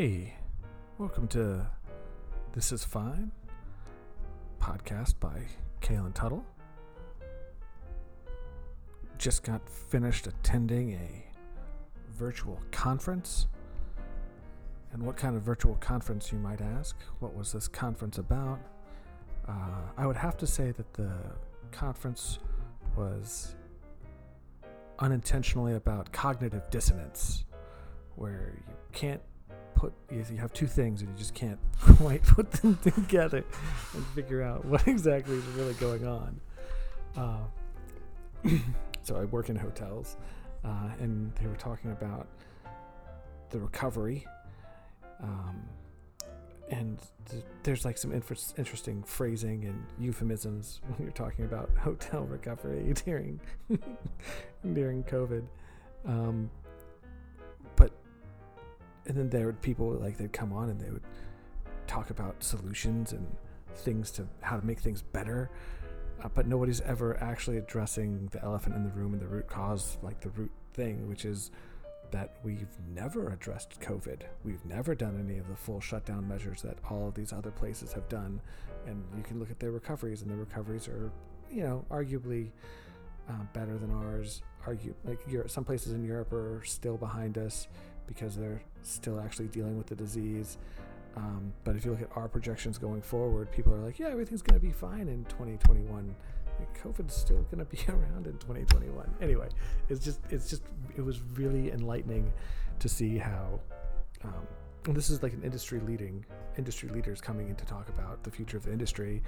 Hey, welcome to This Is Fine, podcast by Kalen Tuttle. Just got finished attending a virtual conference. And what kind of virtual conference, you might ask? What was this conference about? Uh, I would have to say that the conference was unintentionally about cognitive dissonance, where you can't put you have two things and you just can't quite put them together and figure out what exactly is really going on. Uh, so I work in hotels, uh, and they were talking about the recovery. Um, and th- there's like some interesting phrasing and euphemisms when you're talking about hotel recovery during during COVID. Um, and then there would people like they'd come on and they would talk about solutions and things to how to make things better. Uh, but nobody's ever actually addressing the elephant in the room and the root cause, like the root thing, which is that we've never addressed COVID. We've never done any of the full shutdown measures that all of these other places have done. And you can look at their recoveries, and their recoveries are, you know, arguably uh, better than ours. Argue like Europe, some places in Europe are still behind us because they're still actually dealing with the disease. Um, but if you look at our projections going forward, people are like, yeah, everything's going to be fine in 2021 like COVID's still going to be around in 2021. Anyway, it's just it's just it was really enlightening to see how. Um, this is like an industry leading industry leaders coming in to talk about the future of the industry,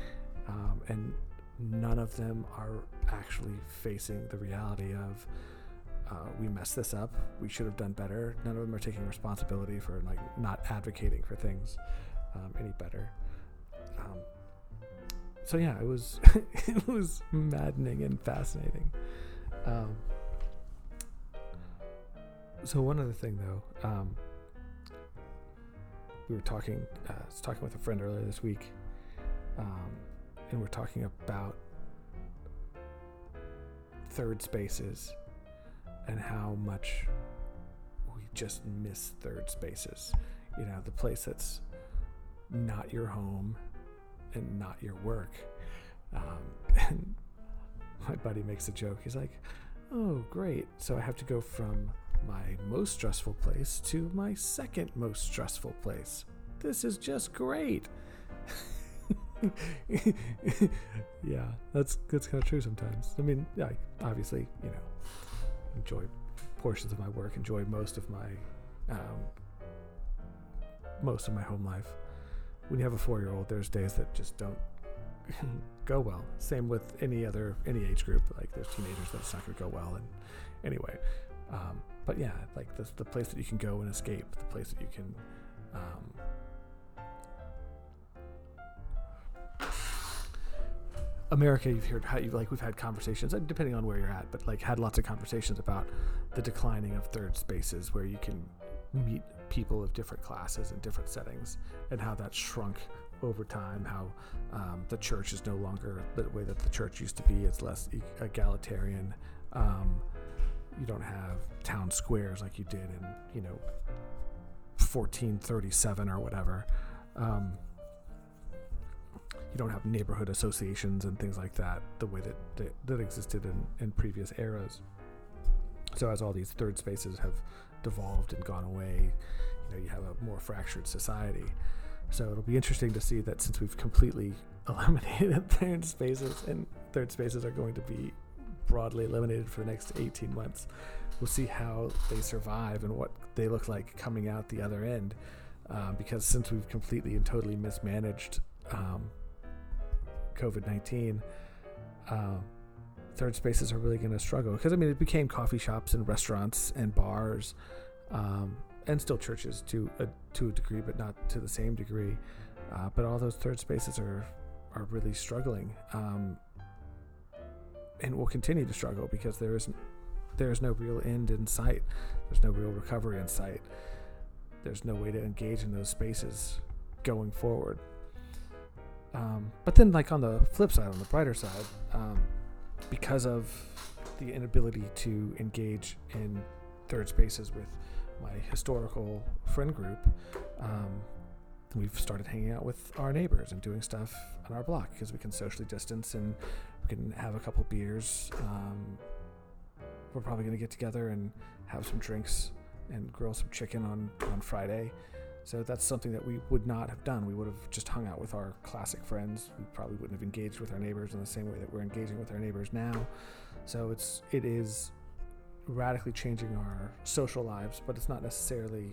um, and none of them are actually facing the reality of uh, we messed this up. We should have done better. None of them are taking responsibility for like not advocating for things um, any better. Um, so yeah, it was it was maddening and fascinating. Um, so one other thing though, um, we were talking. Uh, I was talking with a friend earlier this week, um, and we're talking about third spaces and how much we just miss third spaces. You know, the place that's not your home and not your work. Um, and my buddy makes a joke. He's like, "Oh, great! So I have to go from my most stressful place to my second most stressful place. This is just great." yeah, that's that's kind of true sometimes. I mean, yeah, obviously, you know, enjoy portions of my work, enjoy most of my um, most of my home life when you have a four year old, there's days that just don't go well. Same with any other any age group. Like there's teenagers that's not gonna go well. And anyway, um, but yeah, like the the place that you can go and escape, the place that you can. Um, America, you've heard how you like we've had conversations, depending on where you're at, but like had lots of conversations about the declining of third spaces where you can meet people of different classes and different settings, and how that's shrunk over time. How um, the church is no longer the way that the church used to be. It's less egalitarian. Um, you don't have town squares like you did in you know 1437 or whatever. Um, you don't have neighborhood associations and things like that the way that that, that existed in, in previous eras. So as all these third spaces have devolved and gone away, you know, you have a more fractured society. So it'll be interesting to see that since we've completely eliminated third spaces and third spaces are going to be broadly eliminated for the next 18 months, we'll see how they survive and what they look like coming out the other end. Um, because since we've completely and totally mismanaged um, COVID 19, uh, third spaces are really going to struggle. Because, I mean, it became coffee shops and restaurants and bars um, and still churches to a, to a degree, but not to the same degree. Uh, but all those third spaces are are really struggling, um, and will continue to struggle because there is there is no real end in sight. There's no real recovery in sight. There's no way to engage in those spaces going forward. Um, but then, like on the flip side, on the brighter side, um, because of the inability to engage in third spaces with my historical friend group, um, we've started hanging out with our neighbors and doing stuff on our block because we can socially distance and we can have a couple beers. Um, we're probably going to get together and have some drinks and grill some chicken on, on Friday. So that's something that we would not have done. We would have just hung out with our classic friends. We probably wouldn't have engaged with our neighbors in the same way that we're engaging with our neighbors now. So it's it is radically changing our social lives, but it's not necessarily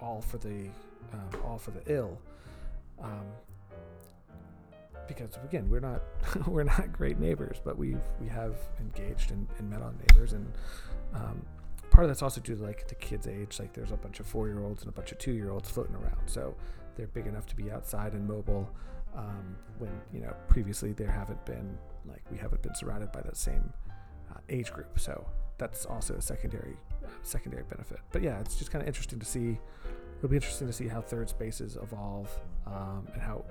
all for the um, all for the ill. Um, because again, we're not we're not great neighbors, but we've we have engaged and, and met our neighbors, and um, part of that's also due to like the kids' age. Like there's a bunch of four year olds and a bunch of two year olds floating around, so they're big enough to be outside and mobile. Um, when you know previously there haven't been like we haven't been surrounded by that same uh, age group, so that's also a secondary uh, secondary benefit. But yeah, it's just kind of interesting to see. It'll be interesting to see how third spaces evolve um, and how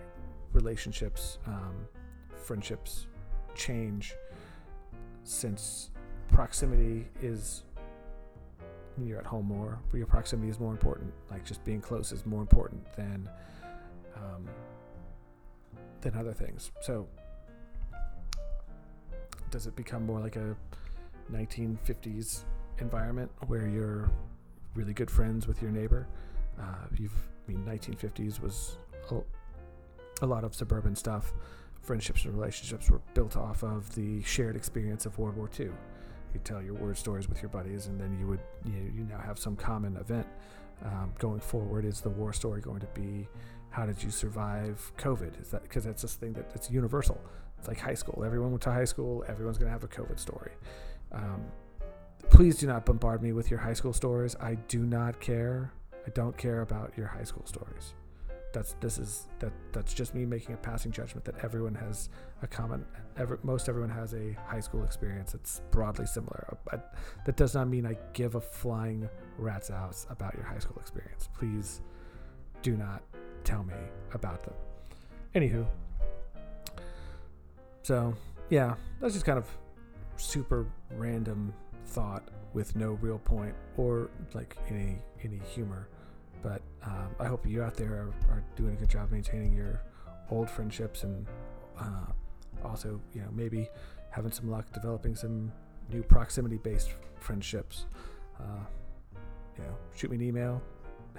relationships, um, friendships change since proximity is you're at home more, but your proximity is more important. Like just being close is more important than um, than other things. So does it become more like a 1950s environment where you're really good friends with your neighbor? Uh, you've, I mean, 1950s was a, a lot of suburban stuff. Friendships and relationships were built off of the shared experience of World War II you tell your word stories with your buddies, and then you would you, know, you now have some common event. Um, going forward, is the war story going to be how did you survive COVID? Is that because that's this thing that it's universal? It's like high school. Everyone went to high school. Everyone's going to have a COVID story. Um, please do not bombard me with your high school stories. I do not care. I don't care about your high school stories that's this is that that's just me making a passing judgment that everyone has a common most everyone has a high school experience that's broadly similar. Uh, but that does not mean i give a flying rat's ass about your high school experience. Please do not tell me about them. Anywho so yeah that's just kind of super random thought with no real point or like any any humor but um, I hope you out there are, are, doing a good job maintaining your old friendships and uh, also, you know, maybe having some luck developing some new proximity based friendships. Uh, you know, shoot me an email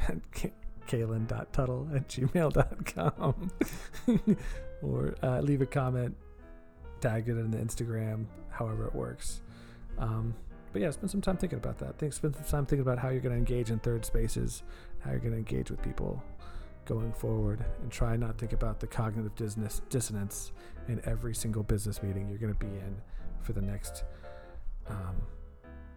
at kaylin.tuttle at gmail.com or uh, leave a comment, tag it in the Instagram, however it works. Um, but yeah, spend some time thinking about that. Think, spend some time thinking about how you're going to engage in third spaces, how you're going to engage with people going forward, and try not to think about the cognitive dissonance, dissonance in every single business meeting you're going to be in for the next um,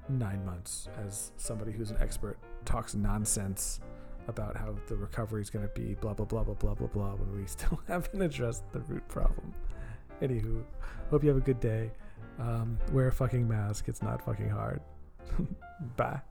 nine months. As somebody who's an expert talks nonsense about how the recovery is going to be blah blah blah blah blah blah blah when we still haven't addressed the root problem. Anywho, hope you have a good day. Um, wear a fucking mask. It's not fucking hard. Bye.